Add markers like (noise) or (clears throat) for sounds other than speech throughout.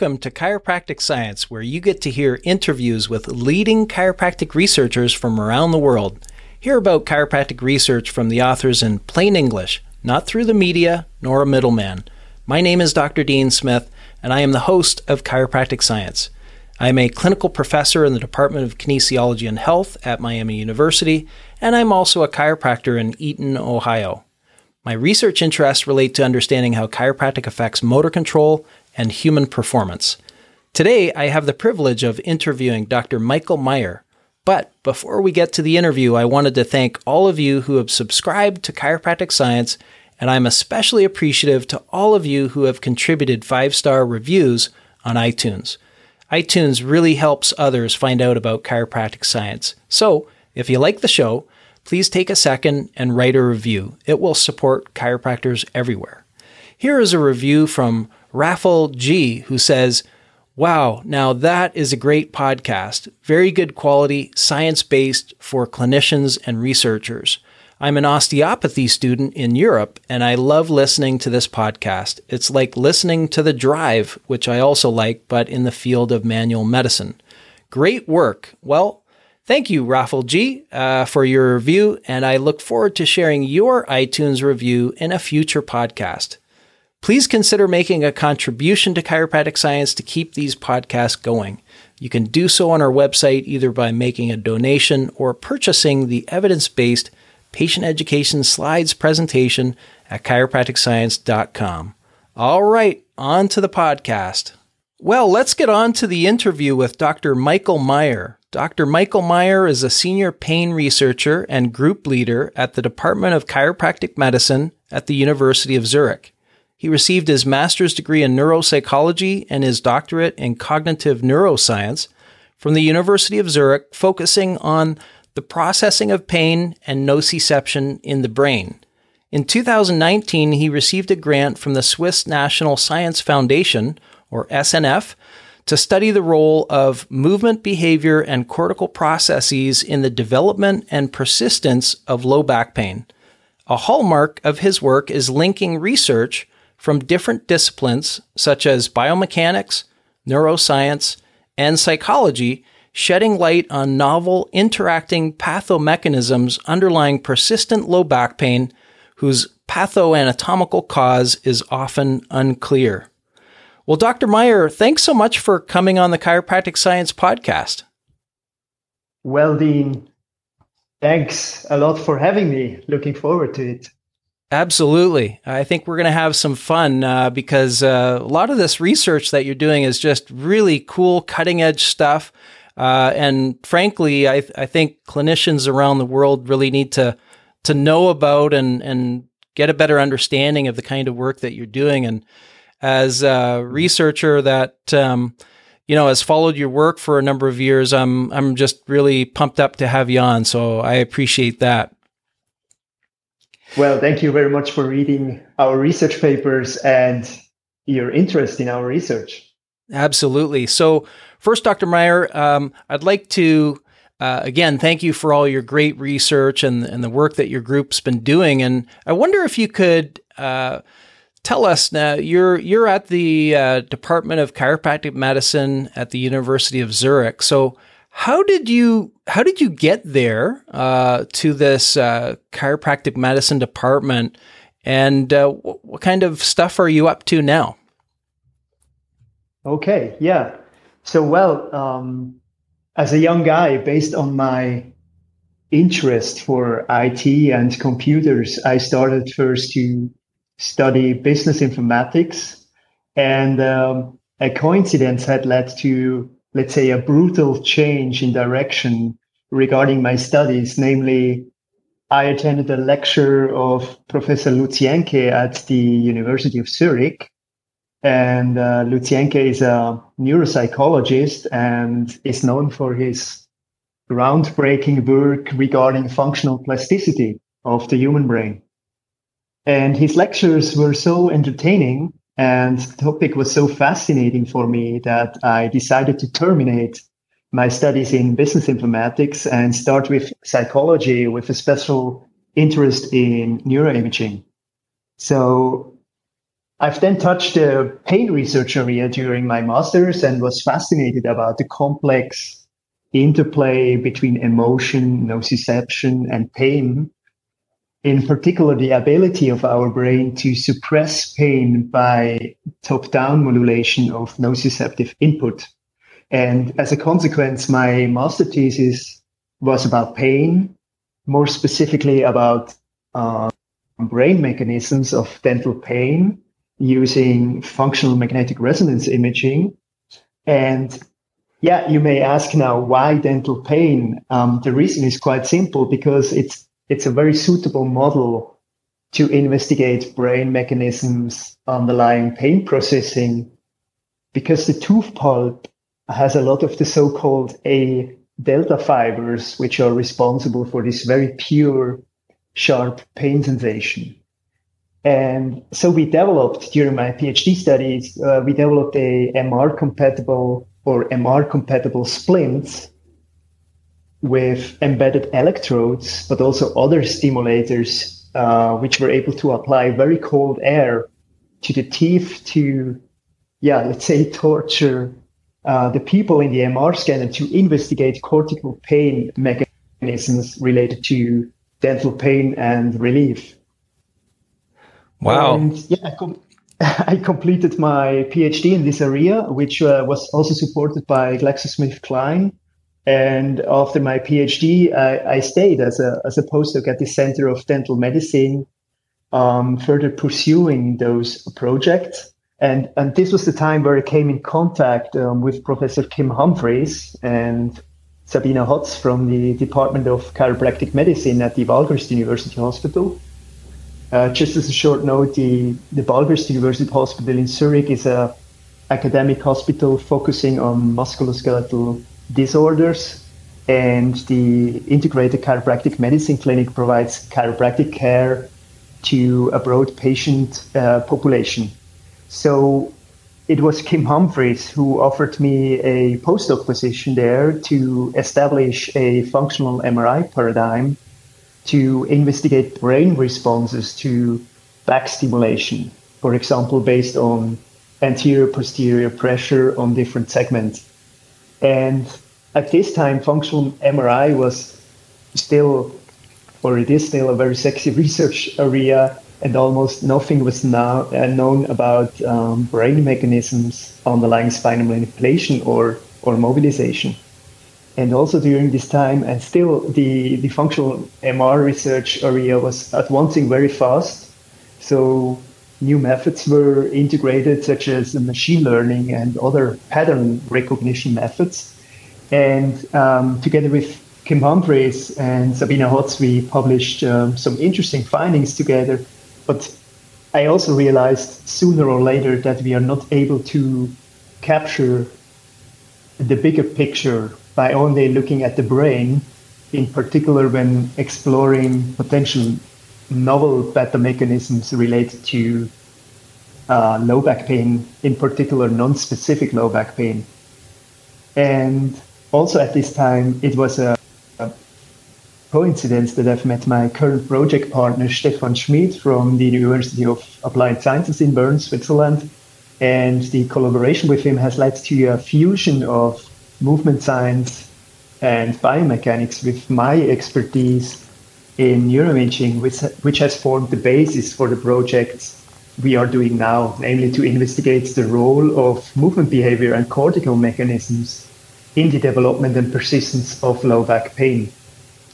welcome to Chiropractic Science, where you get to hear interviews with leading chiropractic researchers from around the world. Hear about chiropractic research from the authors in plain English, not through the media nor a middleman. My name is Dr. Dean Smith, and I am the host of Chiropractic Science. I am a clinical professor in the Department of Kinesiology and Health at Miami University, and I'm also a chiropractor in Eaton, Ohio. My research interests relate to understanding how chiropractic affects motor control and human performance. Today, I have the privilege of interviewing Dr. Michael Meier. But before we get to the interview, I wanted to thank all of you who have subscribed to Chiropractic Science, and I'm especially appreciative to all of you who have contributed five star reviews on iTunes. iTunes really helps others find out about chiropractic science. So, if you like the show, please take a second and write a review. It will support chiropractors everywhere. Here is a review from Raffle G, who says, Wow, now that is a great podcast. Very good quality, science based for clinicians and researchers. I'm an osteopathy student in Europe, and I love listening to this podcast. It's like listening to The Drive, which I also like, but in the field of manual medicine. Great work. Well, Thank you, Raffle G, uh, for your review, and I look forward to sharing your iTunes review in a future podcast. Please consider making a contribution to chiropractic science to keep these podcasts going. You can do so on our website either by making a donation or purchasing the evidence based patient education slides presentation at chiropracticscience.com. All right, on to the podcast. Well, let's get on to the interview with Dr. Michael Meier. Dr. Michael Meier is a senior pain researcher and group leader at the Department of Chiropractic Medicine at the University of Zurich. He received his master's degree in neuropsychology and his doctorate in cognitive neuroscience from the University of Zurich, focusing on the processing of pain and nociception in the brain. In 2019, he received a grant from the Swiss National Science Foundation, or SNF, to study the role of movement behavior and cortical processes in the development and persistence of low back pain. A hallmark of his work is linking research from different disciplines such as biomechanics, neuroscience, and psychology, shedding light on novel interacting pathomechanisms underlying persistent low back pain whose pathoanatomical cause is often unclear. Well, Dr. Meier, thanks so much for coming on the Chiropractic Science podcast. Well, Dean, thanks a lot for having me. Looking forward to it. Absolutely. I think we're going to have some fun uh, because uh, a lot of this research that you're doing is just really cool, cutting edge stuff. Uh, and frankly, I, I think clinicians around the world really need to to know about and and get a better understanding of the kind of work that you're doing. And as a researcher that um, you know has followed your work for a number of years. I'm I'm just really pumped up to have you on. So I appreciate that. Well, thank you very much for reading our research papers and your interest in our research. Absolutely. So, first, Dr. Meier, um, I'd like to uh, again thank you for all your great research and and the work that your group's been doing. And I wonder if you could. Uh, tell us now you're you're at the uh, Department of Chiropractic Medicine at the University of Zurich. So how did you how did you get there uh, to this uh, chiropractic medicine department, and uh, what, what kind of stuff are you up to now? Okay, yeah. So well, um, as a young guy, based on my interest for IT and computers, I started first to study business informatics. And um, a coincidence had led to, let's say, a brutal change in direction regarding my studies. Namely, I attended a lecture of Professor Lutz Jäncke at the University of Zurich. And uh, Lutz Jäncke is a neuropsychologist and is known for his groundbreaking work regarding functional plasticity of the human brain. And his lectures were so entertaining and the topic was so fascinating for me that I decided to terminate my studies in business informatics and start with psychology with a special interest in neuroimaging. So I've then touched the pain research area during my master's and was fascinated about the complex interplay between emotion, nociception, and pain. In particular, the ability of our brain to suppress pain by top down modulation of nociceptive input. And as a consequence, my master thesis was about pain, more specifically about uh, brain mechanisms of dental pain using functional magnetic resonance imaging. And yeah, you may ask now why dental pain. Um, the reason is quite simple because it's it's a very suitable model to investigate brain mechanisms underlying pain processing because the tooth pulp has a lot of the so-called A delta fibers, which are responsible for this very pure, sharp pain sensation. And so we developed during my PhD studies, uh, we developed a MR compatible or MR compatible splints with embedded electrodes, but also other stimulators, uh, which were able to apply very cold air to the teeth to, yeah, let's say torture uh, the people in the MR scanner to investigate cortical pain mechanisms related to dental pain and relief. Wow. And, yeah, I, com- (laughs) I, completed my PhD in this area, which uh, was also supported by GlaxoSmithKline. And after my PhD, I, I, stayed as a, as a postdoc at the Center of Dental Medicine, um, further pursuing those projects. And, and this was the time where I came in contact um, with Professor Kim Humphreys and Sabina Hotz from the Department of Chiropractic Medicine at the Balgrist University Hospital. Uh, just as a short note, the, the Balgrist University Hospital in Zurich is a academic hospital focusing on musculoskeletal disorders, and the Integrated Chiropractic Medicine Clinic provides chiropractic care to a broad patient uh, population. So it was Kim Humphreys who offered me a postdoc position there to establish a functional MRI paradigm to investigate brain responses to back stimulation, for example, based on anterior posterior pressure on different segments. And at this time, functional MRI was still, or it is still, a very sexy (laughs) research area and almost nothing was now uh, known about um, brain mechanisms underlying spinal manipulation or or mobilization. And also during this time, and still the, the functional MR research area was advancing very fast. So new methods were integrated, such as machine learning and other pattern recognition methods. And um, together with Kim Humphreys and Sabina Hotz, we published um, some interesting findings together but I also realized sooner or later that we are not able to capture the bigger picture by only looking at the brain, in particular when exploring potential novel pathomechanisms related to uh, low back pain, in particular non-specific low back pain. And also at this time, it was a coincidence that I've met my current project partner, Stefan Schmid from the University of Applied Sciences in Bern, Switzerland. And the collaboration with him has led to a fusion of movement science and biomechanics with my expertise in neuroimaging, which, which has formed the basis for the projects we are doing now, namely to investigate the role of movement behavior and cortical mechanisms in the development and persistence of low back pain.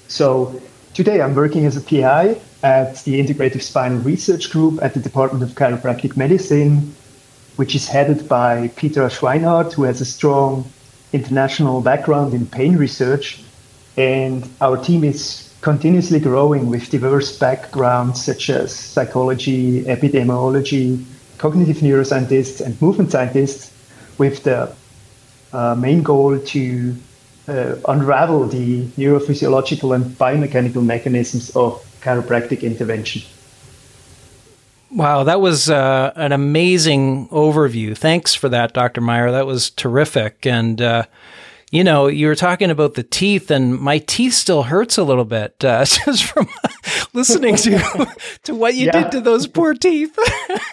So today I'm working as a PI at the Integrative Spinal Research Group at the Department of Chiropractic Medicine, which is headed by Petra Schweinhardt, who has a strong international background in pain research. And our team is continuously growing with diverse backgrounds such as psychology, epidemiology, cognitive neuroscientists, and movement scientists, with the uh, main goal to uh, unravel the neurophysiological and biomechanical mechanisms of chiropractic intervention. Wow, that was uh, an amazing overview. Thanks for that, Dr. Meier. That was terrific. And uh, you know, you were talking about the teeth, and my teeth still hurts a little bit uh, (laughs) just from (laughs) listening to to what you yeah. did to those poor teeth. (laughs)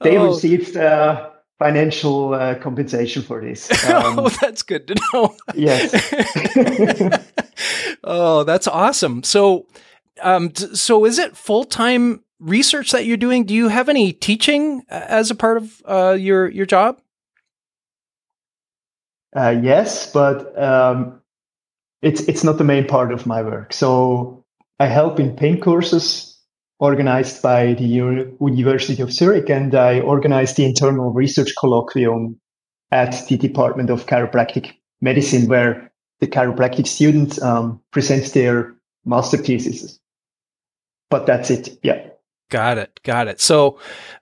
they oh. received uh, financial uh, compensation for this. Um, oh, that's good to know. yes. oh, that's awesome. So, um, t- so is it full time research that you're doing? Do you have any teaching uh, as a part of uh, your your job? Uh, yes, but um, it's it's not the main part of my work. So I help in pain courses organized by the University of Zurich, and I organize the internal research colloquium at the Department of Chiropractic Medicine, where the chiropractic students um, present their master theses. But that's it. Yeah. Got it. Got it. So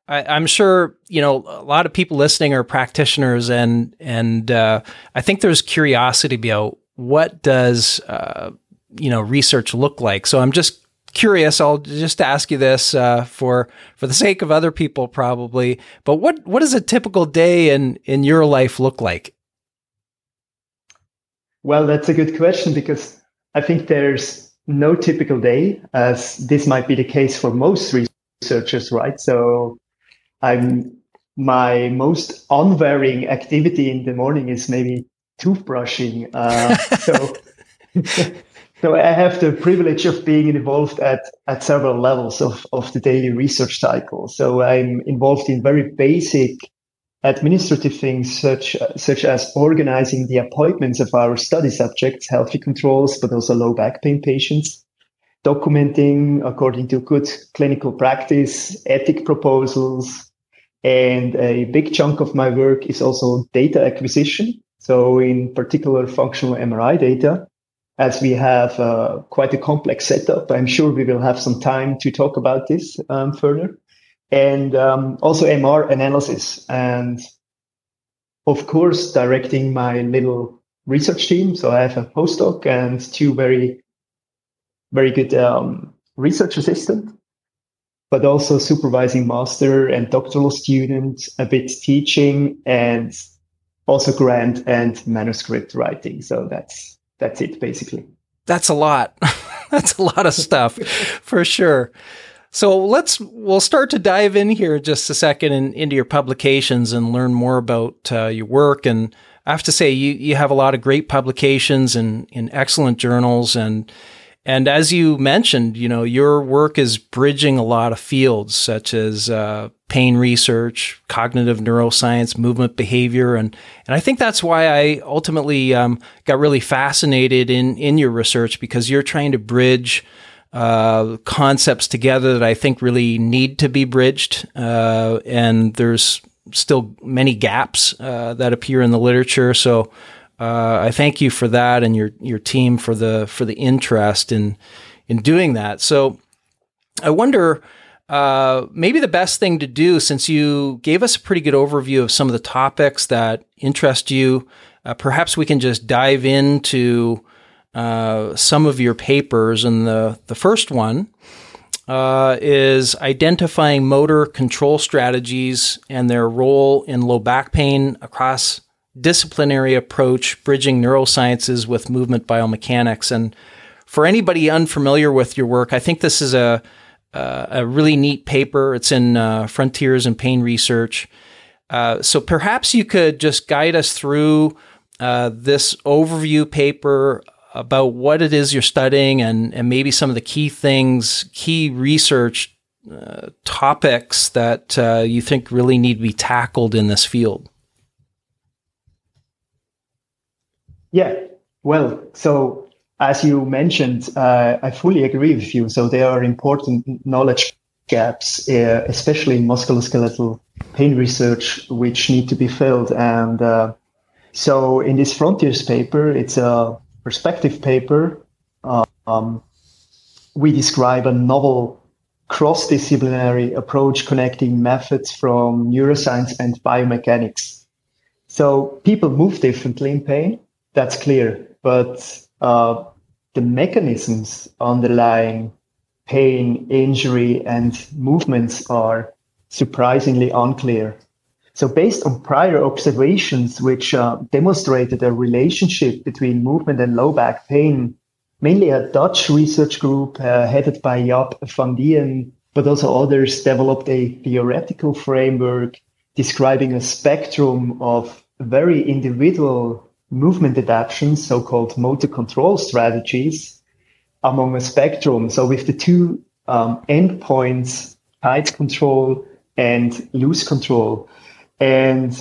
I, am sure, you know, a lot of people listening are practitioners and, and, uh, I think there's curiosity about what does, uh, you know, research look like. So I'm just curious. I'll just ask you this, uh, for, for the sake of other people probably, but what, what does a typical day in, in your life look like? Well, that's a good question because I think there's no typical day, as this might be the case for most researchers, right? So I'm my most unvarying activity in the morning is maybe toothbrushing. Uh, (laughs) so, so I have the privilege of being involved at, at several levels of, of the daily research cycle. So I'm involved in very basic administrative things such such as organizing the appointments of our study subjects, healthy controls, but also low back pain patients, documenting according to good clinical practice, ethic proposals, and a big chunk of my work is also data acquisition. So in particular, functional MRI data, as we have uh, quite a complex setup. I'm sure we will have some time to talk about this um, further and um, also MR analysis. And of course, directing my little research team. So I have a postdoc and two very, very good um, research assistant, but also supervising master and doctoral students, a bit teaching, and also grant and manuscript writing. So that's that's it basically. That's a lot. (laughs) that's a lot of stuff (laughs) for sure. So let's we'll start to dive in here just a second and into your publications and learn more about uh, your work. And I have to say, you you have a lot of great publications and in excellent journals and and as you mentioned, you know your work is bridging a lot of fields such as uh, pain research, cognitive neuroscience, movement behavior, and and I think that's why I ultimately um, got really fascinated in in your research because you're trying to bridge uh, concepts together that I think really need to be bridged. Uh, and there's still many gaps uh, that appear in the literature. So uh, I thank you for that and your your team for the for the interest in in doing that. So I wonder. Uh, maybe the best thing to do, since you gave us a pretty good overview of some of the topics that interest you, uh, perhaps we can just dive into uh, some of your papers, and the the first one uh, is identifying motor control strategies and their role in low back pain across disciplinary approach, bridging neurosciences with movement biomechanics. And for anybody unfamiliar with your work, I think this is a uh, a really neat paper. It's in uh, Frontiers in Pain Research. Uh, so perhaps you could just guide us through uh, this overview paper about what it is you're studying and, and maybe some of the key things, key research uh, topics that uh, you think really need to be tackled in this field. Yeah, well, so as you mentioned, uh, I fully agree with you. So there are important knowledge gaps, uh, especially in musculoskeletal pain research, which need to be filled. And uh, so in this Frontiers paper, it's a perspective paper, um, we describe a novel cross-disciplinary approach connecting methods from neuroscience and biomechanics. So people move differently in pain, that's clear, but uh, the mechanisms underlying pain, injury, and movements are surprisingly unclear. So, based on prior observations, which uh, demonstrated a relationship between movement and low back pain, mainly a Dutch research group uh, headed by Jaap van Dieën, but also others developed a theoretical framework describing a spectrum of very individual movement adaptations, so called motor control strategies, among a spectrum. So, with the two um, endpoints, tight control and loose control. And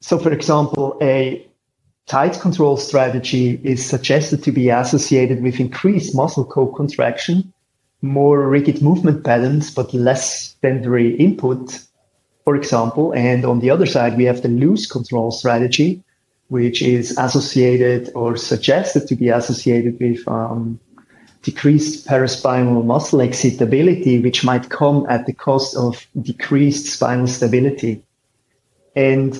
so, for example, a tight control strategy is suggested to be associated with increased muscle co-contraction, more rigid movement patterns, but less sensory input, for example. And on the other side, we have the loose control strategy, which is associated or suggested to be associated with um, decreased paraspinal muscle excitability, which might come at the cost of decreased spinal stability. And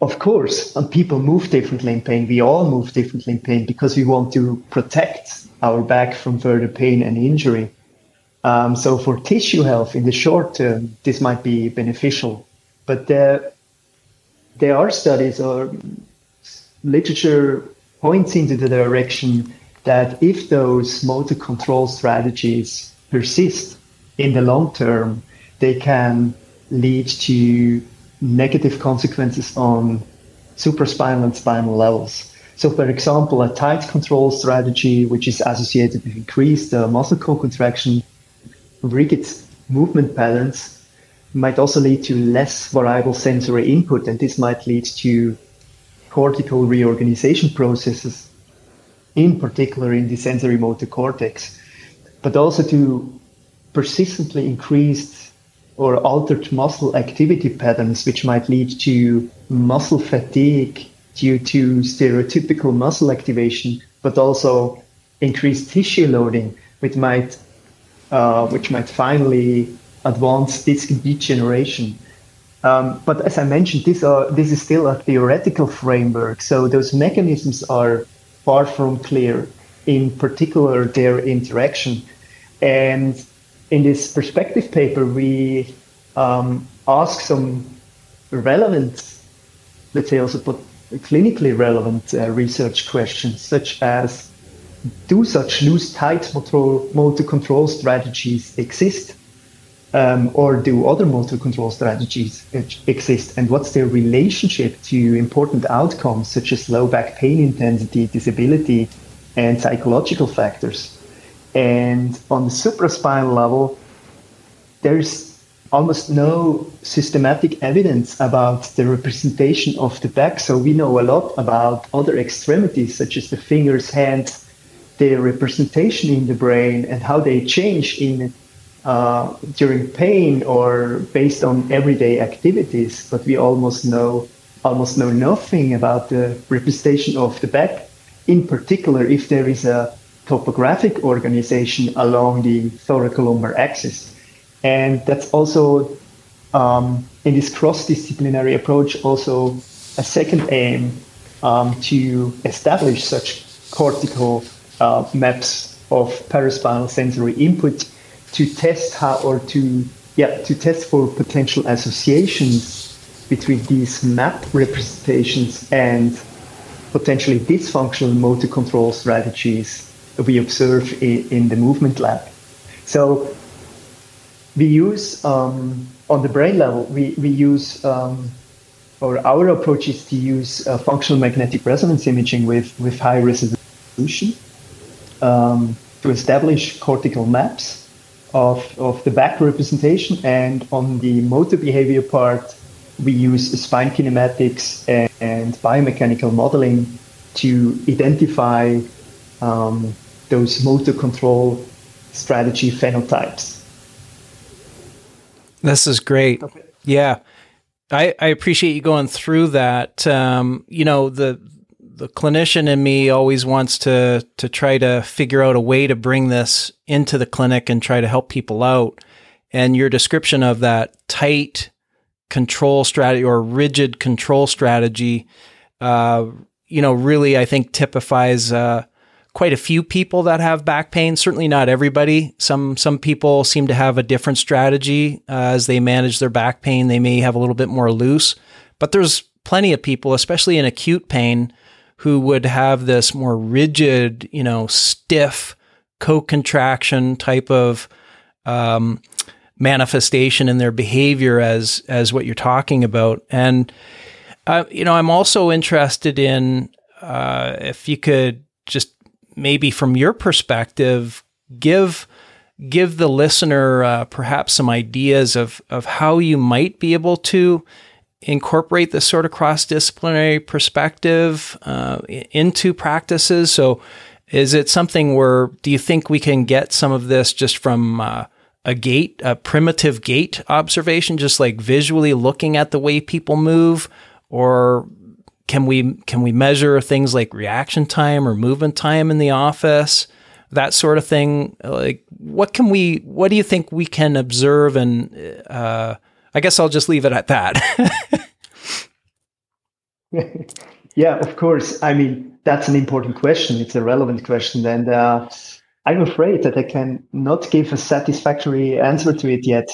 of course, people move differently in pain. We all move differently in pain because we want to protect our back from further pain and injury. Um, so for tissue health in the short term, this might be beneficial. But there, there are studies or literature points into the direction that if those motor control strategies persist in the long term, they can lead to negative consequences on supraspinal and spinal levels. So, for example, a tight control strategy, which is associated with increased uh, muscle co-contraction, rigid movement patterns, might also lead to less variable sensory input, and this might lead to cortical reorganization processes in particular in the sensory motor cortex, but also to persistently increased or altered muscle activity patterns, which might lead to muscle fatigue due to stereotypical muscle activation, but also increased tissue loading, which might uh, which might finally advance disc degeneration. Um, but as I mentioned, this, are, this is still a theoretical framework, so those mechanisms are far from clear, in particular their interaction. And in this perspective paper, we um, ask some relevant, let's say also clinically relevant uh, research questions, such as do such loose tight motor control strategies exist? Um, or do other motor control strategies exist? And what's their relationship to important outcomes such as low back pain intensity, disability, and psychological factors? And on the supraspinal level, there's almost no systematic evidence about the representation of the back. So we know a lot about other extremities, such as the fingers, hands, their representation in the brain, and how they change in uh, during pain or based on everyday activities, but we almost know almost know nothing about the representation of the back, in particular if there is a topographic organization along the thoracolumbar axis. And that's also um, in this cross-disciplinary approach also a second aim um, to establish such cortical uh, maps of paraspinal sensory input to test how or to yeah to test for potential associations between these map representations and potentially dysfunctional motor control strategies we observe in, in the movement lab. So we use um, on the brain level we, we use um, or our approach is to use uh, functional magnetic resonance imaging with, with high resolution um, to establish cortical maps of, of the back representation. And on the motor behavior part, we use spine kinematics and, and biomechanical modeling to identify um, those motor control strategy phenotypes. This is great. Okay. Yeah. I, I appreciate you going through that. Um, you know, the the clinician in me always wants to to try to figure out a way to bring this into the clinic and try to help people out. And your description of that tight control strategy or rigid control strategy, uh, you know, really I think typifies uh, quite a few people that have back pain. Certainly not everybody. Some some people seem to have a different strategy uh, as they manage their back pain. They may have a little bit more loose, but there's plenty of people, especially in acute pain, who would have this more rigid, you know, stiff co-contraction type of um, manifestation in their behavior as as what you're talking about. And uh, you know, I'm also interested in uh, if you could just maybe from your perspective give give the listener uh, perhaps some ideas of of how you might be able to incorporate this sort of cross disciplinary perspective uh, into practices. So, is it something where do you think we can get some of this just from uh, a gait, a primitive gait observation, just like visually looking at the way people move, or can we can we measure things like reaction time or movement time in the office, that sort of thing? Like, what can we? What do you think we can observe? And uh, I guess I'll just leave it at that. (laughs) (laughs) yeah, of course. I mean, that's an important question. It's a relevant question, and uh, I'm afraid that I can not give a satisfactory answer to it yet.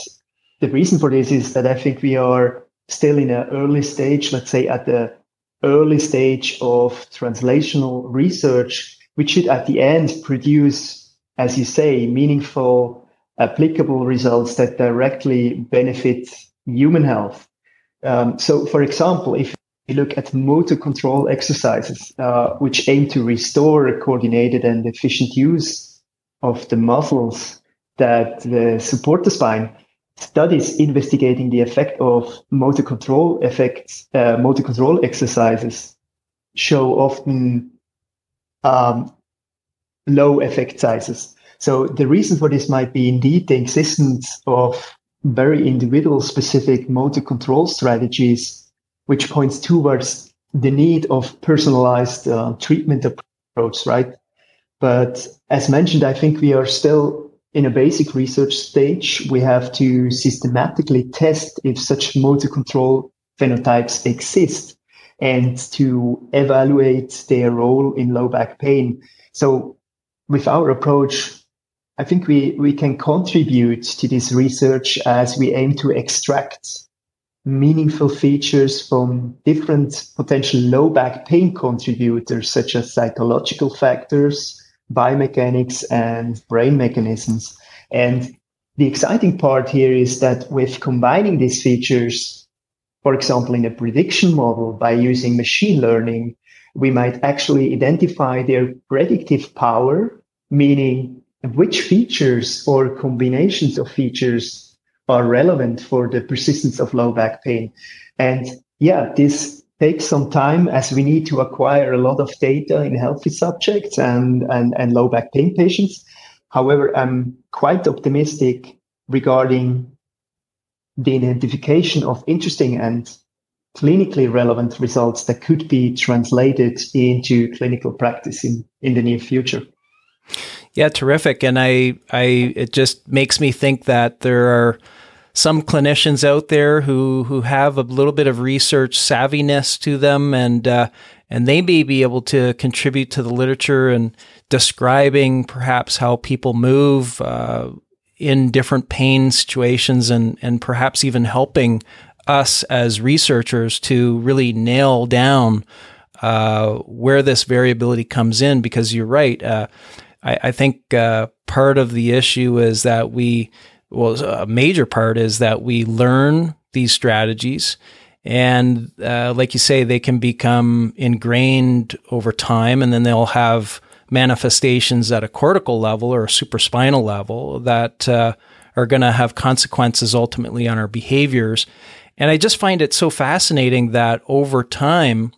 The reason for this is that I think we are still in an early stage, let's say at the early stage of translational research, which should at the end produce, as you say, meaningful, applicable results that directly benefit human health. Um, so, for example, if you look at motor control exercises, uh, which aim to restore coordinated and efficient use of the muscles that uh, support the spine, studies investigating the effect of motor control effects, uh, motor control exercises show often um, low effect sizes. So the reason for this might be indeed the existence of very individual specific motor control strategies, which points towards the need of personalized uh, treatment approach, right? But as mentioned, I think we are still in a basic research stage. We have to systematically test if such motor control phenotypes exist and to evaluate their role in low back pain. So with our approach, I think we, we can contribute to this research as we aim to extract meaningful features from different potential low back pain contributors, such as psychological factors, biomechanics and brain mechanisms. And the exciting part here is that with combining these features, for example, in a prediction model by using machine learning, we might actually identify their predictive power, meaning which features or combinations of features are relevant for the persistence of low back pain. And yeah, this takes some time as we need to acquire a lot of data in healthy subjects and, and, and low back pain patients. However, I'm quite optimistic regarding the identification of interesting and clinically relevant results that could be translated into clinical practice in, in the near future. Yeah, terrific. And I, I, it just makes me think that there are some clinicians out there who who have a little bit of research savviness to them, and uh, and they may be able to contribute to the literature and describing perhaps how people move uh, in different pain situations, and and perhaps even helping us as researchers to really nail down uh, where this variability comes in. Because you're right. Uh, I, I, think uh, part of the issue is that we well, a major part is that we learn these strategies. And uh, like you say, they can become ingrained over time, and then they'll have manifestations at a cortical level or a supraspinal level that uh, are going to have consequences ultimately on our behaviors. And I just find it so fascinating that over time,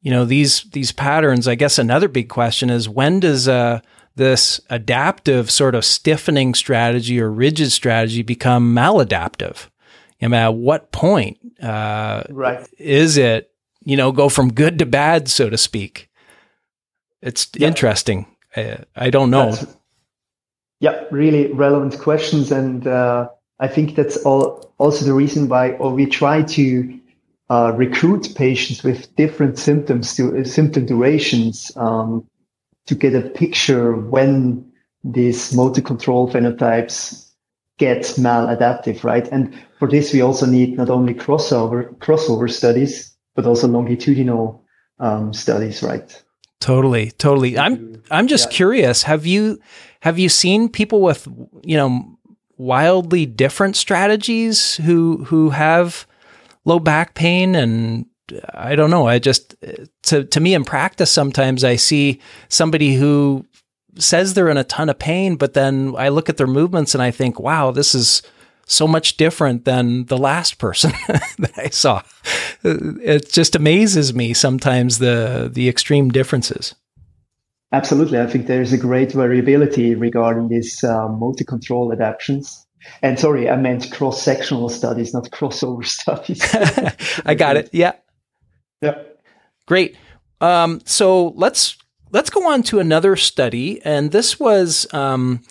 you know, these these patterns. I guess another big question is when does a this adaptive sort of stiffening strategy or rigid strategy become maladaptive? I mean, at what point uh, right. is it, you know, go from good to bad, so to speak? It's yeah. interesting. I, I, don't know. That's, yeah, really relevant questions. And uh, I think that's all, also the reason why or we try to uh, recruit patients with different symptoms to symptom durations um, to get a picture when these motor control phenotypes get maladaptive, right? And for this, we also need not only crossover crossover studies, but also longitudinal um, studies, right? Totally, totally. I'm I'm just yeah. curious. Have you have you seen people with you know wildly different strategies who who have low back pain and I don't know. I just to to me in practice sometimes I see somebody who says they're in a ton of pain, but then I look at their movements and I think, wow, this is so much different than the last person (laughs) that I saw. It just amazes me sometimes the the extreme differences. Absolutely, I think there's a great variability regarding these uh, motor control adaptations. And sorry, I meant cross-sectional studies, not crossover (laughs) studies. (laughs) I got it. Yeah. Yeah. Great. Um, so let's let's go on to another study, and this was um,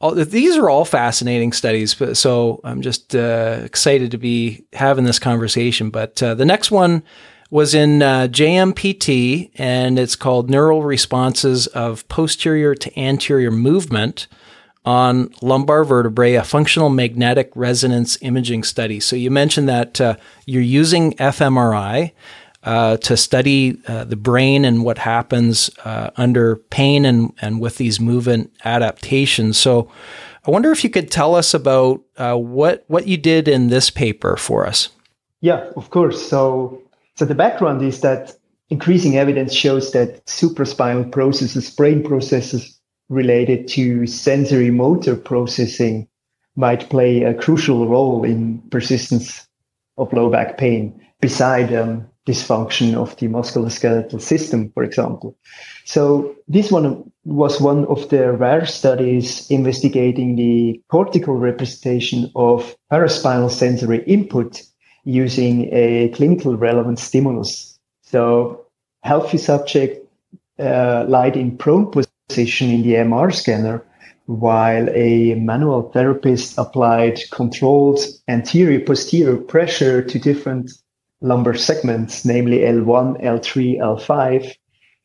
all, these are all fascinating studies. So I'm just uh, excited to be having this conversation. But uh, the next one was in uh, JMPT, and it's called Neural Responses of Posterior to Anterior Movement on Lumbar Vertebrae, a functional magnetic resonance imaging study. So you mentioned that uh, you're using fMRI uh, to study uh, the brain and what happens uh, under pain and, and with these movement adaptations. So, I wonder if you could tell us about uh, what what you did in this paper for us. Yeah, of course. So, so the background is that increasing evidence shows that supraspinal processes, brain processes related to sensory motor processing, might play a crucial role in persistence of low back pain, beside um, dysfunction of the musculoskeletal system, for example. So this one was one of the rare studies investigating the cortical representation of paraspinal sensory input using a clinical relevant stimulus. So healthy subject uh, lied in prone position in the MR scanner, while a manual therapist applied controlled anterior posterior pressure to different lumbar segments, namely L1, L3, L5,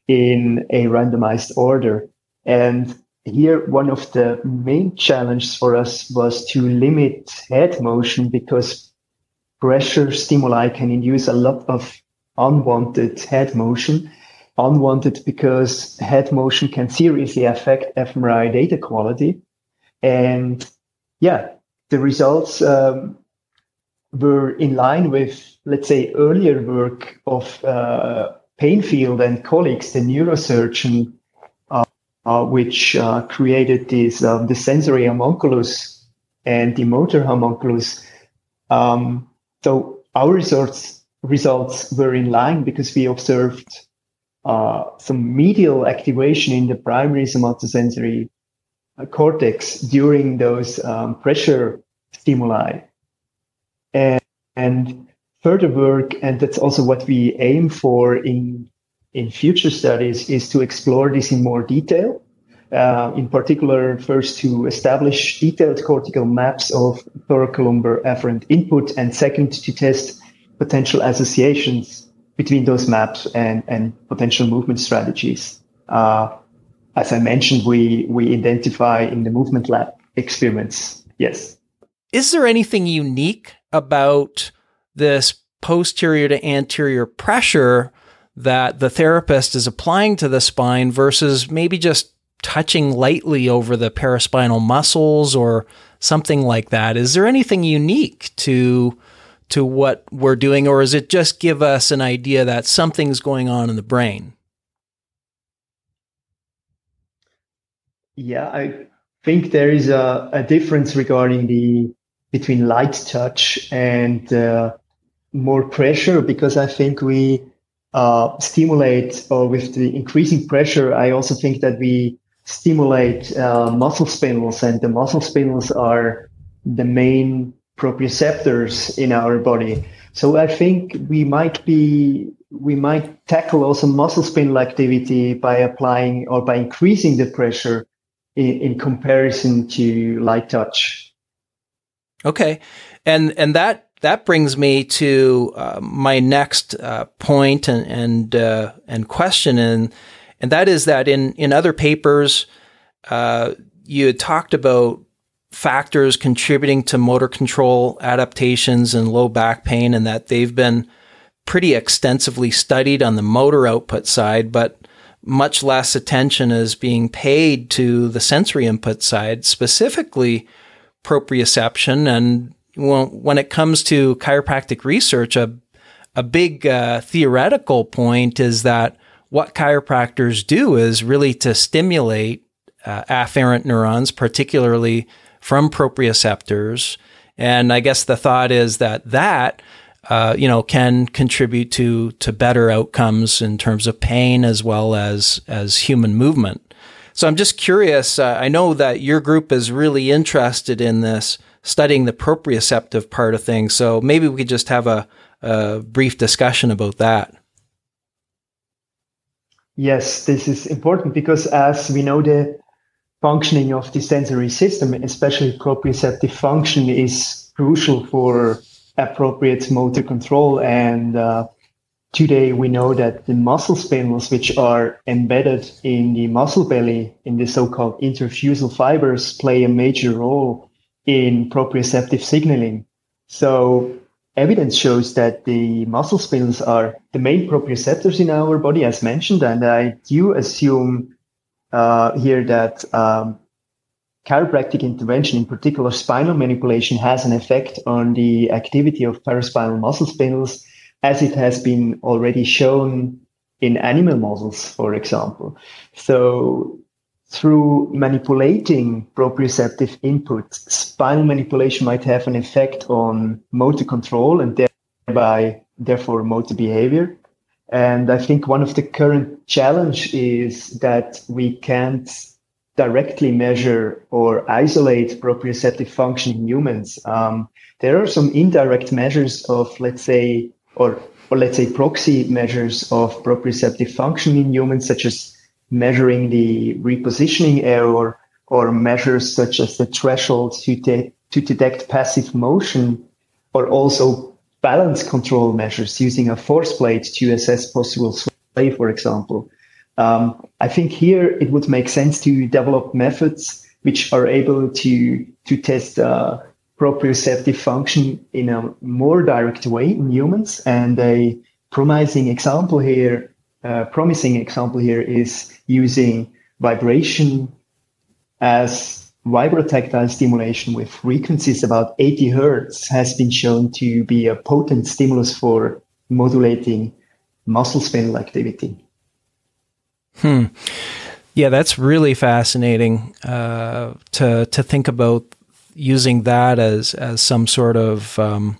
in a randomized order. And here, one of the main challenges for us was to limit head motion because pressure stimuli can induce a lot of unwanted head motion. Unwanted because head motion can seriously affect fMRI data quality. And yeah, the results um, were in line with, let's say, earlier work of uh, Penfield and colleagues, the neurosurgeon, uh, uh, which uh, created this um, the sensory homunculus and the motor homunculus. Um, so our results results were in line because we observed uh, some medial activation in the primary somatosensory cortex during those um, pressure stimuli. And, and further work, and that's also what we aim for in, in future studies, is to explore this in more detail. Uh, in particular, first to establish detailed cortical maps of thoracolumbar afferent input, and second to test potential associations between those maps and, and potential movement strategies. Uh, as I mentioned, we, we identify in the movement lab experiments. Yes. Is there anything unique about this posterior to anterior pressure that the therapist is applying to the spine versus maybe just touching lightly over the paraspinal muscles or something like that. Is there anything unique to to what we're doing or is it just give us an idea that something's going on in the brain? Yeah, I think there is a, a difference regarding the between light touch and uh, more pressure because I think we uh, stimulate, or with the increasing pressure, I also think that we stimulate uh, muscle spindles, and the muscle spindles are the main proprioceptors in our body. So I think we might be we might tackle also muscle spindle activity by applying or by increasing the pressure in, in comparison to light touch. Okay, and and that that brings me to uh, my next uh, point and and uh, and question. And and that is that in in other papers, uh, you had talked about factors contributing to motor control adaptations and low back pain, and that they've been pretty extensively studied on the motor output side, but much less attention is being paid to the sensory input side, specifically proprioception. And when it comes to chiropractic research, a, a big uh, theoretical point is that what chiropractors do is really to stimulate uh, afferent neurons, particularly from proprioceptors. And I guess the thought is that that uh, you know, can contribute to to better outcomes in terms of pain as well as as human movement. So I'm just curious. Uh, I know that your group is really interested in this, studying the proprioceptive part of things. So maybe we could just have a, a brief discussion about that. Yes, this is important because as we know, the functioning of the sensory system, especially proprioceptive function, is crucial for appropriate motor control. And uh, today we know that the muscle spindles, which are embedded in the muscle belly, in the so-called intrafusal fibers, play a major role in proprioceptive signaling. So evidence shows that the muscle spindles are the main proprioceptors in our body, as mentioned. And I do assume uh, here that um, chiropractic intervention, in particular spinal manipulation, has an effect on the activity of paraspinal muscle spindles, as it has been already shown in animal models, for example. So, through manipulating proprioceptive input, spinal manipulation might have an effect on motor control and thereby, therefore, motor behavior. And I think one of the current challenge is that we can't directly measure or isolate proprioceptive function in humans. Um, there are some indirect measures of, let's say, or, or let's say proxy measures of proprioceptive function in humans, such as measuring the repositioning error or measures such as the threshold to, de- to detect passive motion, or also balance control measures using a force plate to assess possible sway, for example. Um, I think here it would make sense to develop methods which are able to to test uh, proprioceptive function in a more direct way in humans. And a promising example here, uh, promising example here is using vibration as vibrotactile stimulation with frequencies about 80 hertz has been shown to be a potent stimulus for modulating muscle spindle activity. Hmm. Yeah, that's really fascinating uh, to to think about using that as as some sort of um,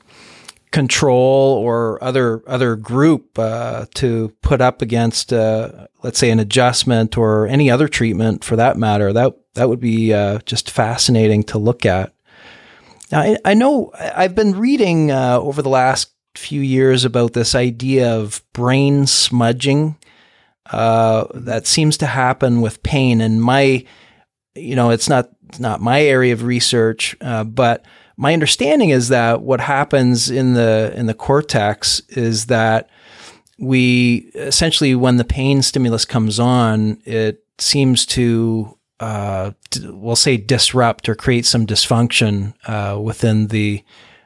control or other other group uh, to put up against, uh, let's say, an adjustment or any other treatment for that matter. That that would be uh, just fascinating to look at. I, I know I've been reading uh, over the last few years about this idea of brain smudging uh, that seems to happen with pain. And my, you know, it's not it's not my area of research, uh, but my understanding is that what happens in the in the cortex is that we essentially, when the pain stimulus comes on, it seems to uh, we'll say disrupt or create some dysfunction uh, within the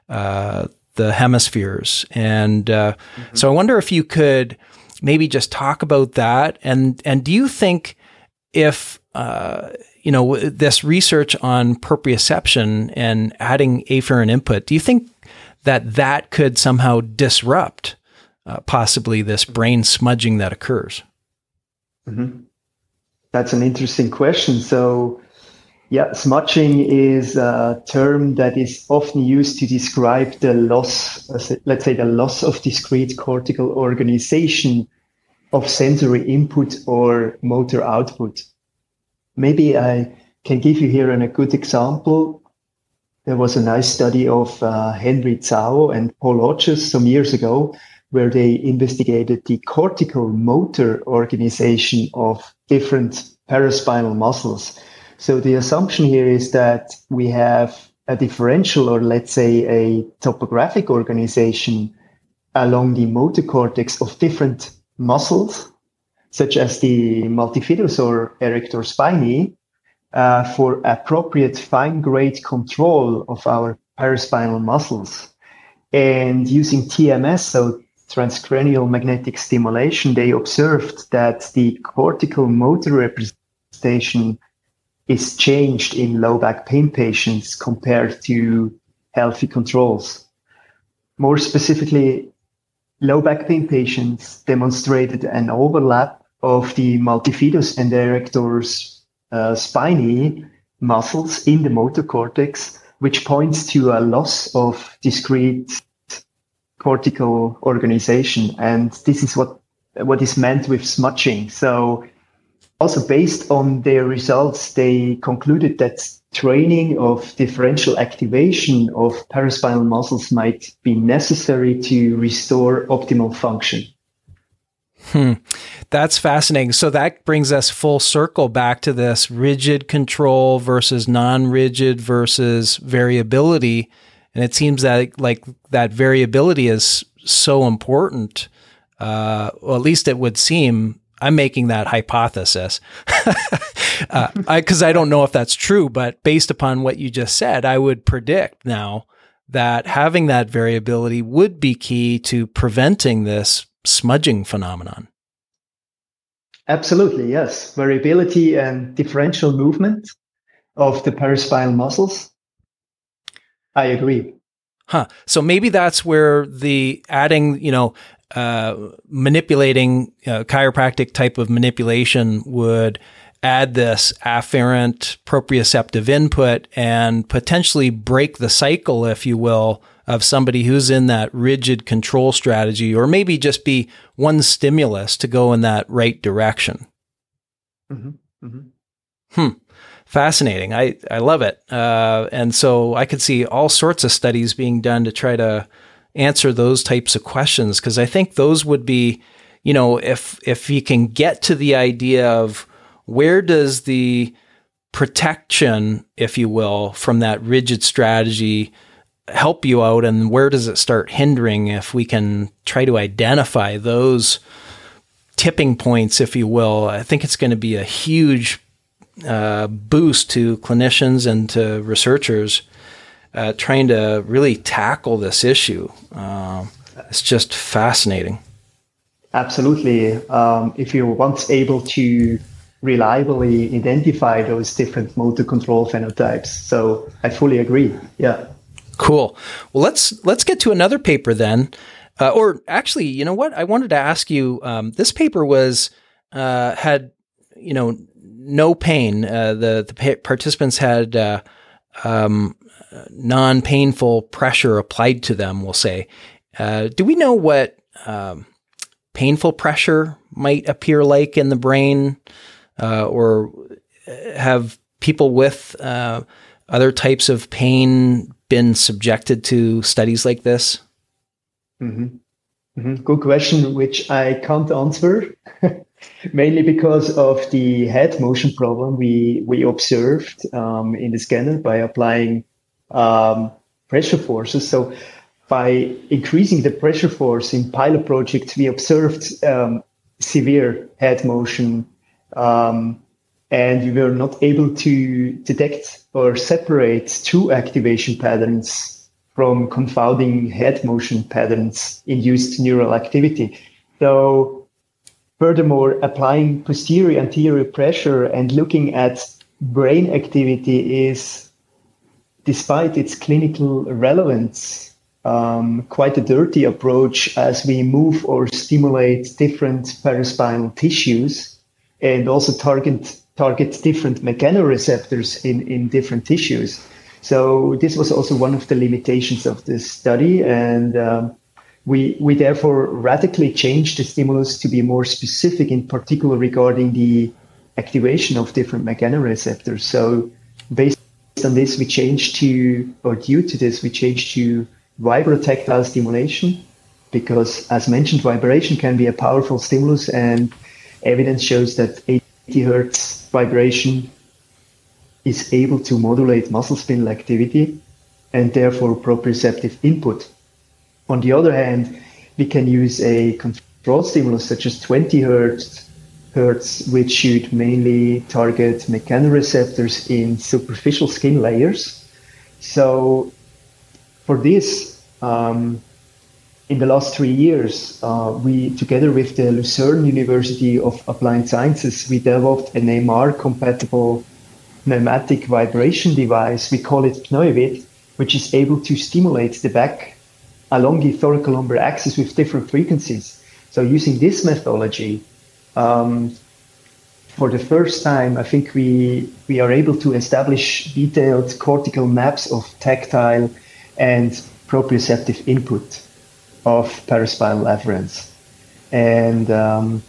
uh, the hemispheres. And uh, mm-hmm. so I wonder if you could maybe just talk about that. And and do you think if uh, you know this research on proprioception and adding afferent input, do you think that that could somehow disrupt uh, possibly this brain smudging that occurs? Mm-hmm. That's an interesting question. So. Yeah, smudging is a term that is often used to describe the loss, let's say the loss of discrete cortical organization of sensory input or motor output. Maybe I can give you here a good example. There was a nice study of uh, Henry Tsao and Paul Hodges some years ago, where they investigated the cortical motor organization of different paraspinal muscles. So the assumption here is that we have a differential or let's say a topographic organization along the motor cortex of different muscles. Such as the multifidus or erector spinae, uh, for appropriate fine grade control of our paraspinal muscles. And using TMS, so transcranial magnetic stimulation, they observed that the cortical motor representation is changed in low back pain patients compared to healthy controls. More specifically, low back pain patients demonstrated an overlap of the multifidus and erectors uh, spinae muscles in the motor cortex, which points to a loss of discrete cortical organization. And this is what, what is meant with smudging. So also based on their results, they concluded that training of differential activation of paraspinal muscles might be necessary to restore optimal function. Hmm. That's fascinating. So that brings us full circle back to this rigid control versus non-rigid versus variability. And it seems that like that variability is so important. Uh, well, at least it would seem I'm making that hypothesis because (laughs) uh, I, I don't know if that's true, but based upon what you just said, I would predict now that having that variability would be key to preventing this smudging phenomenon. Absolutely, yes. Variability and differential movement of the paraspinal muscles. I agree. Huh. So maybe that's where the adding, you know, uh, manipulating uh, chiropractic type of manipulation would add this afferent proprioceptive input and potentially break the cycle, if you will, of somebody who's in that rigid control strategy, or maybe just be one stimulus to go in that right direction. Mm-hmm. Mm-hmm. Hmm. Fascinating. I, I love it. Uh, and so I could see all sorts of studies being done to try to answer those types of questions because I think those would be, you know, if if you can get to the idea of where does the protection, if you will, from that rigid strategy help you out and where does it start hindering if we can try to identify those tipping points, if you will, I think it's going to be a huge uh, boost to clinicians and to researchers uh, trying to really tackle this issue. Uh, it's just fascinating. Absolutely. Um, if you're once able to reliably identify those different motor control phenotypes. So I fully agree. Yeah. Cool. Well, let's let's get to another paper then. Uh, or actually, you know what? I wanted to ask you. Um, this paper was uh, had you know no pain. Uh, the the pa- participants had uh, um, non painful pressure applied to them. We'll say. Uh, do we know what um, painful pressure might appear like in the brain, uh, or have people with other types of pain been subjected to studies like this? Mm-hmm. Mm-hmm. Good question, which I can't answer, (laughs) mainly because of the head motion problem we we observed um, in the scanner by applying um, pressure forces. So by increasing the pressure force in pilot projects, we observed um, severe head motion um, and we were not able to detect or separate true activation patterns from confounding head motion patterns induced neural activity. So, furthermore, applying posterior anterior pressure and looking at brain activity is, despite its clinical relevance, um, quite a dirty approach as we move or stimulate different paraspinal tissues and also target targets different mechanoreceptors in, in different tissues. So this was also one of the limitations of this study. And um, we, we therefore radically changed the stimulus to be more specific, in particular regarding the activation of different mechanoreceptors. So based on this, we changed to, or due to this, we changed to vibrotactile stimulation because as mentioned, vibration can be a powerful stimulus and evidence shows that 80 hertz vibration is able to modulate muscle spindle activity and therefore proprioceptive input. On the other hand, we can use a control stimulus such as 20 hertz methods which should mainly target mechanoreceptors in superficial skin layers. So, for this, um, in the last three years, uh, we, together with the Lucerne University of Applied Sciences, we developed an MR compatible pneumatic vibration device. We call it Pneuvid, which is able to stimulate the back along the thoracolumbar axis with different frequencies. So, using this methodology, um, for the first time, I think we we are able to establish detailed cortical maps of tactile and proprioceptive input of paraspinal afferents. And um,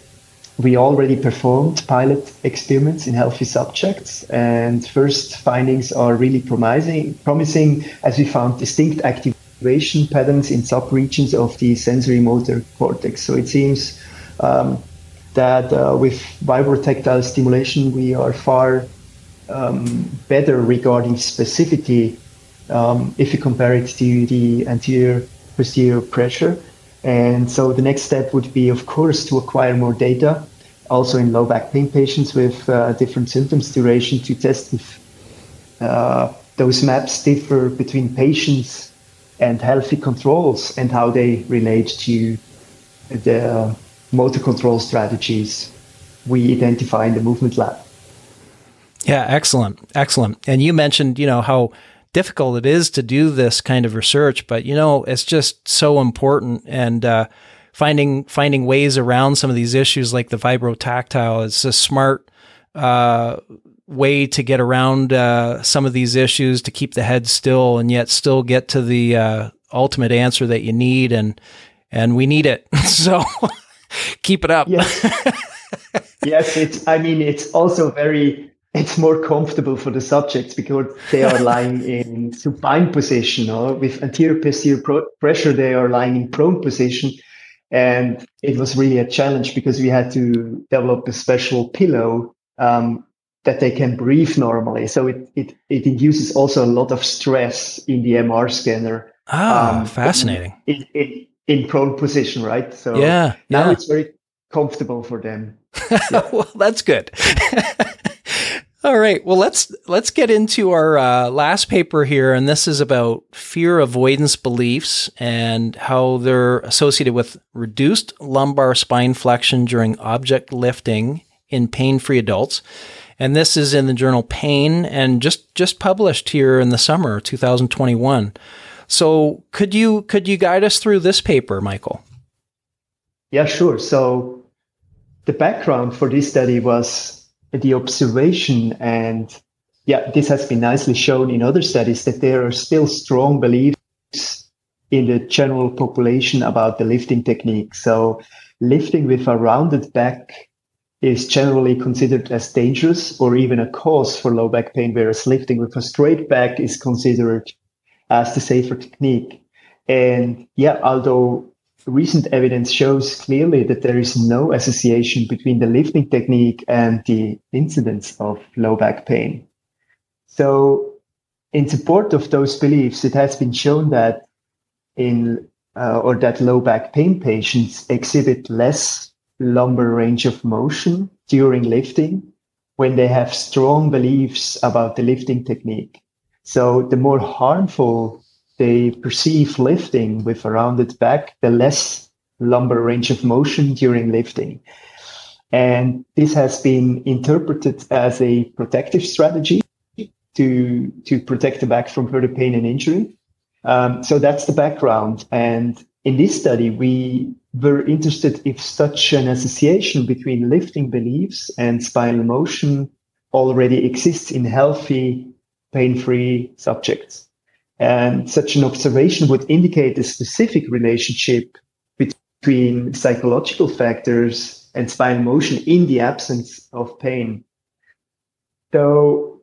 we already performed pilot experiments in healthy subjects, and first findings are really promising, promising as we found distinct activation patterns in subregions of the sensory motor cortex. So it seems um, that uh, with vibrotactile stimulation, we are far um, better regarding specificity um, if you compare it to the anterior posterior pressure. And so the next step would be, of course, to acquire more data, also in low back pain patients with uh, different symptoms duration to test if uh, those maps differ between patients and healthy controls and how they relate to the motor control strategies we identify in the movement lab. Yeah, excellent. Excellent. And you mentioned, you know, how difficult it is to do this kind of research, but you know, it's just so important and uh, finding finding ways around some of these issues like the vibrotactile is a smart uh, way to get around uh, some of these issues to keep the head still and yet still get to the uh, ultimate answer that you need and and we need it. (laughs) so (laughs) keep it up. Yes. (laughs) yes, it's I mean it's also very it's more comfortable for the subjects because they are lying in supine position or with anterior posterior pressure they are lying in prone position. And it was really a challenge because we had to develop a special pillow um, that they can breathe normally. So it, it it induces also a lot of stress in the mr scanner. Ah um, fascinating. in, in, in prone position right? So yeah now yeah. it's very comfortable for them. Yeah. (laughs) well that's good (laughs) all right. Well, let's let's get into our uh, last paper here, and this is about fear avoidance beliefs and how they're associated with reduced lumbar spine flexion during object lifting in pain-free adults. And this is in the journal Pain, and just just published here in the summer 2021. So, could you could you guide us through this paper, Michael? Yeah, sure. So, the background for this study was the observation and yeah, this has been nicely shown in other studies that there are still strong beliefs in the general population about the lifting technique. So lifting with a rounded back is generally considered as dangerous or even a cause for low back pain, whereas lifting with a straight back is considered as the safer technique. And yeah, although recent evidence shows clearly that there is no association between the lifting technique and the incidence of low back pain. So, in support of those beliefs, it has been shown that in uh, or that low back pain patients exhibit less lumbar range of motion during lifting when they have strong beliefs about the lifting technique. So, the more harmful they perceive lifting with a rounded back, the less lumbar range of motion during lifting. And this has been interpreted as a protective strategy to, to protect the back from further pain and injury. Um, so that's the background. And in this study, we were interested if such an association between lifting beliefs and spinal motion already exists in healthy, pain-free subjects. And such an observation would indicate a specific relationship between psychological factors and spinal motion in the absence of pain. So,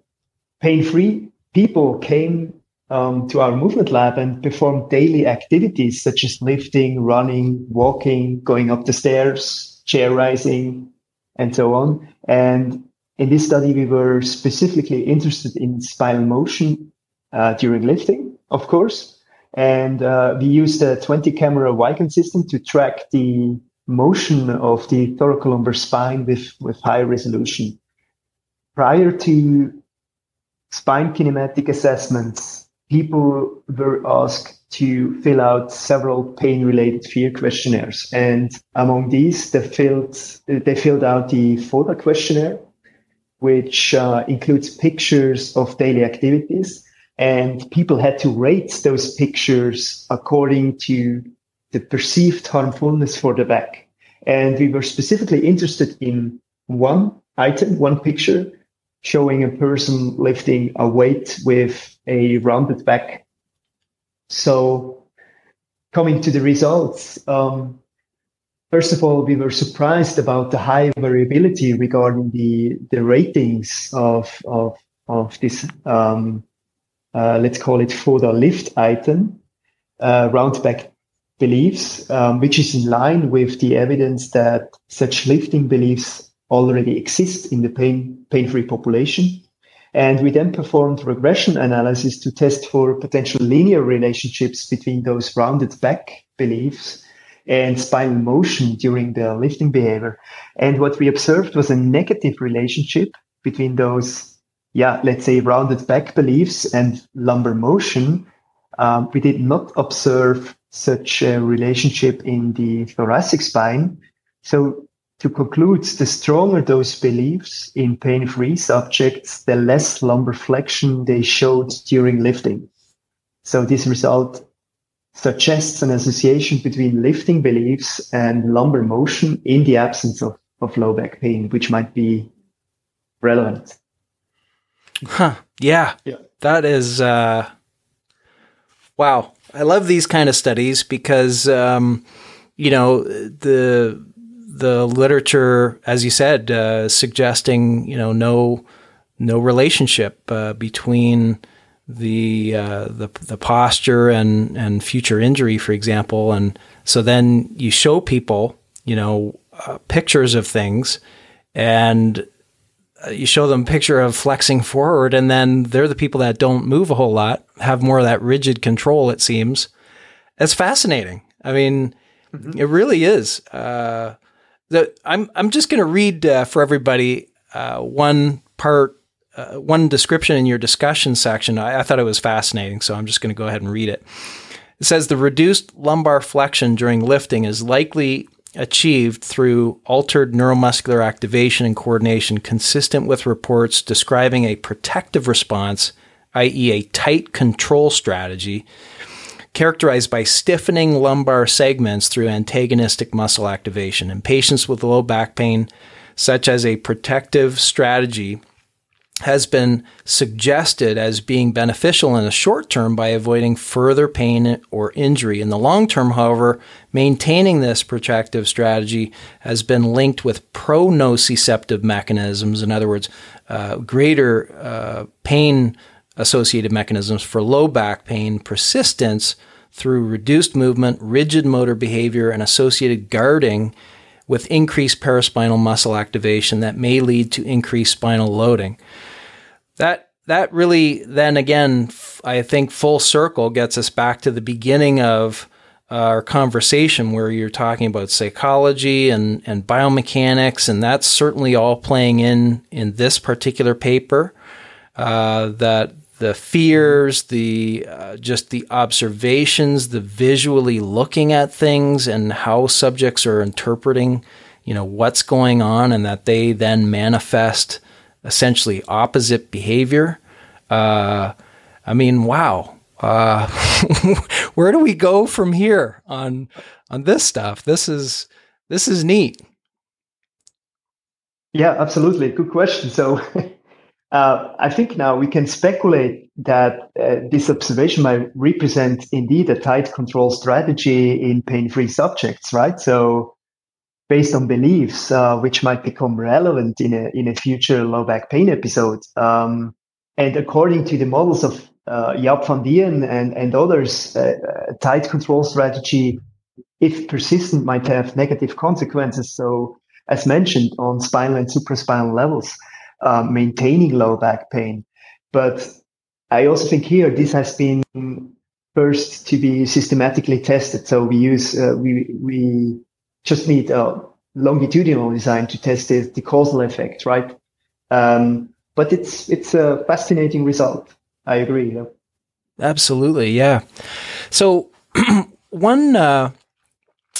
pain free people came um, to our movement lab and performed daily activities such as lifting, running, walking, going up the stairs, chair rising, and so on. And in this study, we were specifically interested in spinal motion uh, during lifting, of course. And uh, we used a 20 camera Vicon system to track the motion of the thoracolumbar spine with, with high resolution. Prior to spine kinematic assessments, people were asked to fill out several pain related fear questionnaires. And among these, they filled, they filled out the PHODA questionnaire, which uh, includes pictures of daily activities. And people had to rate those pictures according to the perceived harmfulness for the back. And we were specifically interested in one item, one picture showing a person lifting a weight with a rounded back. So coming to the results, um, first of all, we were surprised about the high variability regarding the, the ratings of, of, of this, um, uh, let's call it PHODA lift item, uh, round back beliefs, um, which is in line with the evidence that such lifting beliefs already exist in the pain, pain-free population. And we then performed regression analysis to test for potential linear relationships between those rounded back beliefs and spinal motion during the lifting behavior. And what we observed was a negative relationship between those, yeah, let's say rounded back beliefs and lumbar motion. Um, we did not observe such a relationship in the thoracic spine. So to conclude, the stronger those beliefs in pain-free subjects, the less lumbar flexion they showed during lifting. So this result suggests an association between lifting beliefs and lumbar motion in the absence of, of low back pain, which might be relevant. Huh. Yeah. Yeah. That is, uh, wow. I love these kind of studies because, um, you know, the, the literature, as you said, uh, suggesting you know no no relationship uh, between the, uh, the the posture and and future injury, for example, and so then you show people you know uh, pictures of things, and you show them a picture of flexing forward, and then they're the people that don't move a whole lot, have more of that rigid control. It seems. It's fascinating. I mean, mm-hmm. it really is. Uh, the, I'm I'm just going to read uh, for everybody uh, one part, uh, one description in your discussion section. I, I thought it was fascinating, so I'm just going to go ahead and read it. It says the reduced lumbar flexion during lifting is likely achieved through altered neuromuscular activation and coordination consistent with reports describing a protective response, i.e., a tight control strategy characterized by stiffening lumbar segments through antagonistic muscle activation. In patients with low back pain, such as a protective strategy has been suggested as being beneficial in the short term by avoiding further pain or injury. In the long term, however, maintaining this protective strategy has been linked with pro-nociceptive mechanisms, in other words, uh, greater uh, pain associated mechanisms for low back pain persistence through reduced movement, rigid motor behavior, and associated guarding with increased paraspinal muscle activation that may lead to increased spinal loading. That that really then again I think full circle gets us back to the beginning of our conversation where you're talking about psychology and, and biomechanics, and that's certainly all playing in in this particular paper. Uh, that the fears, the uh, just the observations, the visually looking at things, and how subjects are interpreting, you know, what's going on, and that they then manifest essentially opposite behavior. Uh, I mean, wow. Uh, (laughs) where do we go from here on on this stuff? This is this is neat. Yeah, absolutely. Good question. So (laughs) Uh, I think now we can speculate that uh, this observation might represent indeed a tight control strategy in pain-free subjects, right? So based on beliefs, uh, which might become relevant in a, in a future low back pain episode. Um, and according to the models of uh, Jaap van Dieën and, and others, uh, a tight control strategy, if persistent, might have negative consequences. So as mentioned on spinal and supraspinal levels uh, maintaining low back pain. But I also think here this has been first to be systematically tested. So we use uh, we we just need a longitudinal design to test the, the causal effect, right? Um, but it's it's a fascinating result. I agree. Absolutely, yeah. So (clears throat) one uh,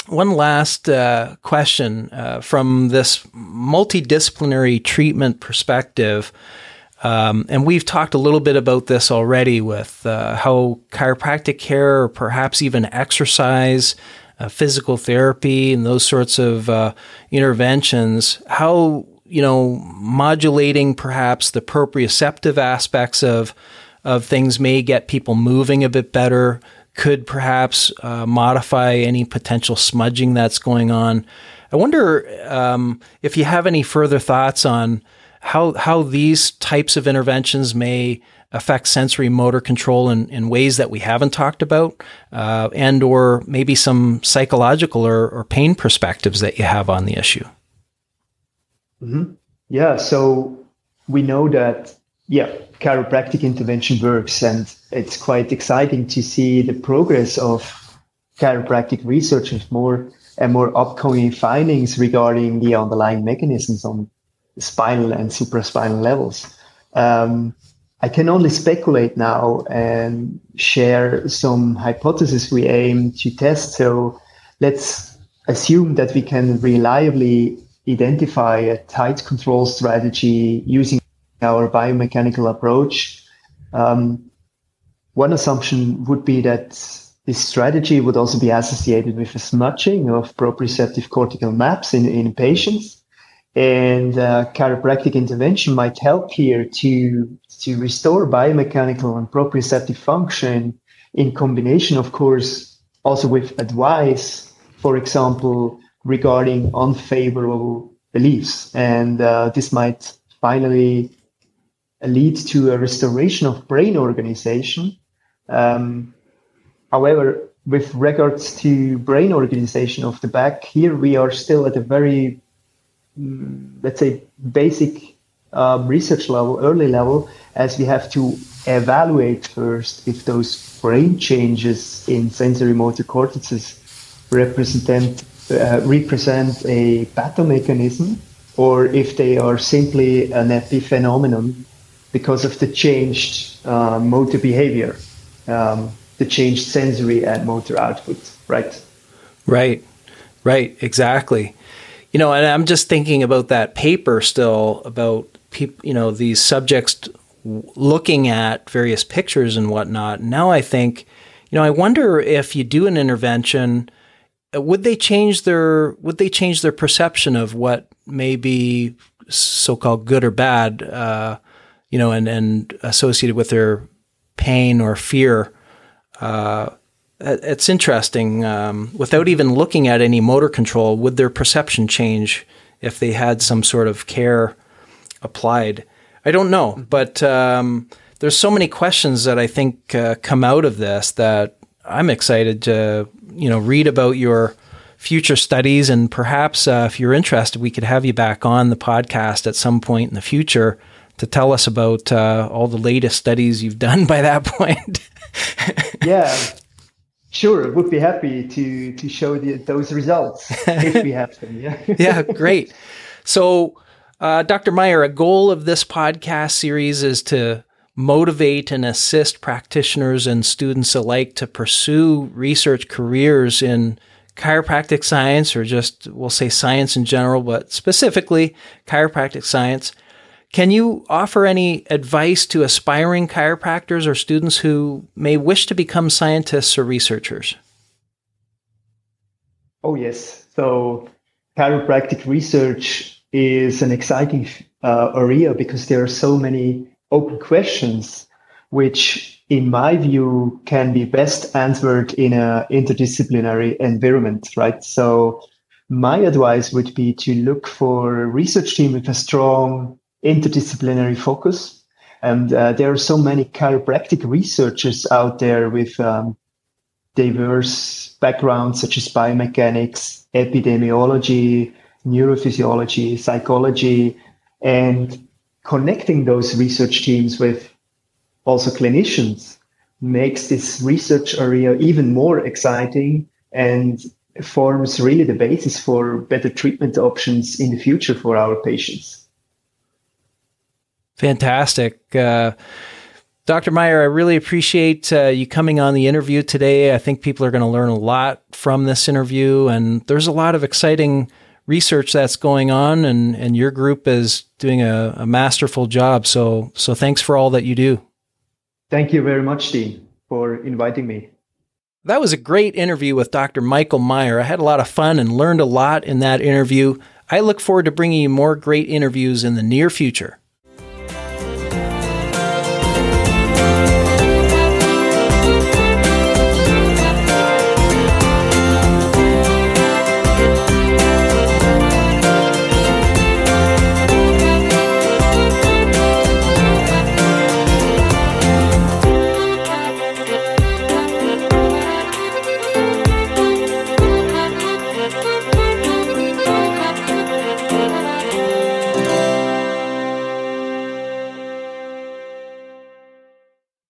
one last uh, question uh, from this multidisciplinary treatment perspective. Um, and we've talked a little bit about this already with uh, how chiropractic care, or perhaps even exercise, uh, physical therapy, and those sorts of uh, interventions, how you know modulating perhaps the proprioceptive aspects of of things may get people moving a bit better, could perhaps uh, modify any potential smudging that's going on. I wonder um, if you have any further thoughts on how how these types of interventions may affect sensory motor control in, in ways that we haven't talked about, uh, and or maybe some psychological or, or, pain perspectives that you have on the issue. Mm-hmm. Yeah, so we know that yeah, chiropractic intervention works, and it's quite exciting to see the progress of chiropractic research with more and more upcoming findings regarding the underlying mechanisms on spinal and supraspinal levels. Um, I can only speculate now and share some hypotheses we aim to test. So let's assume that we can reliably identify a tight control strategy using our biomechanical approach. Um, one assumption would be that this strategy would also be associated with a smudging of proprioceptive cortical maps in, in patients. And uh, chiropractic intervention might help here to, to restore biomechanical and proprioceptive function in combination, of course, also with advice, for example, regarding unfavorable beliefs. And uh, this might finally lead to a restoration of brain organization. Um, however, with regards to brain organization of the back, here we are still at a very, mm, let's say, basic um, research level, early level, as we have to evaluate first if those brain changes in sensory motor cortices represent uh, represent a pathomechanism or if they are simply an epiphenomenon because of the changed uh, motor behavior, um, the changed sensory and motor output, right? Right, right, exactly. You know, and I'm just thinking about that paper still about you know, these subjects looking at various pictures and whatnot. Now I think, you know, I wonder if you do an intervention, uh, would they change their would they change their perception of what may be so-called good or bad uh, you know, and, and associated with their pain or fear. Uh, it's interesting. Um, without even looking at any motor control, would their perception change if they had some sort of care applied? I don't know, but um, there's so many questions that I think uh, come out of this that I'm excited to, you know, read about your future studies and perhaps uh, if you're interested, we could have you back on the podcast at some point in the future to tell us about uh, all the latest studies you've done (laughs) by that point. (laughs) yeah, sure. Would be happy to to show the, those results if we have them. Yeah. (laughs) yeah, great. So, uh, Dr. Meier, a goal of this podcast series is to motivate and assist practitioners and students alike to pursue research careers in chiropractic science or just we'll say science in general, but specifically chiropractic science. Can you offer any advice to aspiring chiropractors or students who may wish to become scientists or researchers? Oh, yes. So, chiropractic research is an exciting uh, area because there are so many open questions, which, in my view, can be best answered in an interdisciplinary environment, right? So, my advice would be to look for a research team with a strong interdisciplinary focus. And uh, there are so many chiropractic researchers out there with um, diverse backgrounds such as biomechanics, epidemiology, neurophysiology, psychology, and connecting those research teams with also clinicians makes this research area even more exciting and forms really the basis for better treatment options in the future for our patients. Fantastic. Uh, Dr. Meier, I really appreciate uh, you coming on the interview today. I think people are going to learn a lot from this interview, and there's a lot of exciting research that's going on, and, and your group is doing a, a masterful job. So, so thanks for all that you do. Thank you very much, Dean, for inviting me. That was a great interview with Dr. Michael Meier. I had a lot of fun and learned a lot in that interview. I look forward to bringing you more great interviews in the near future.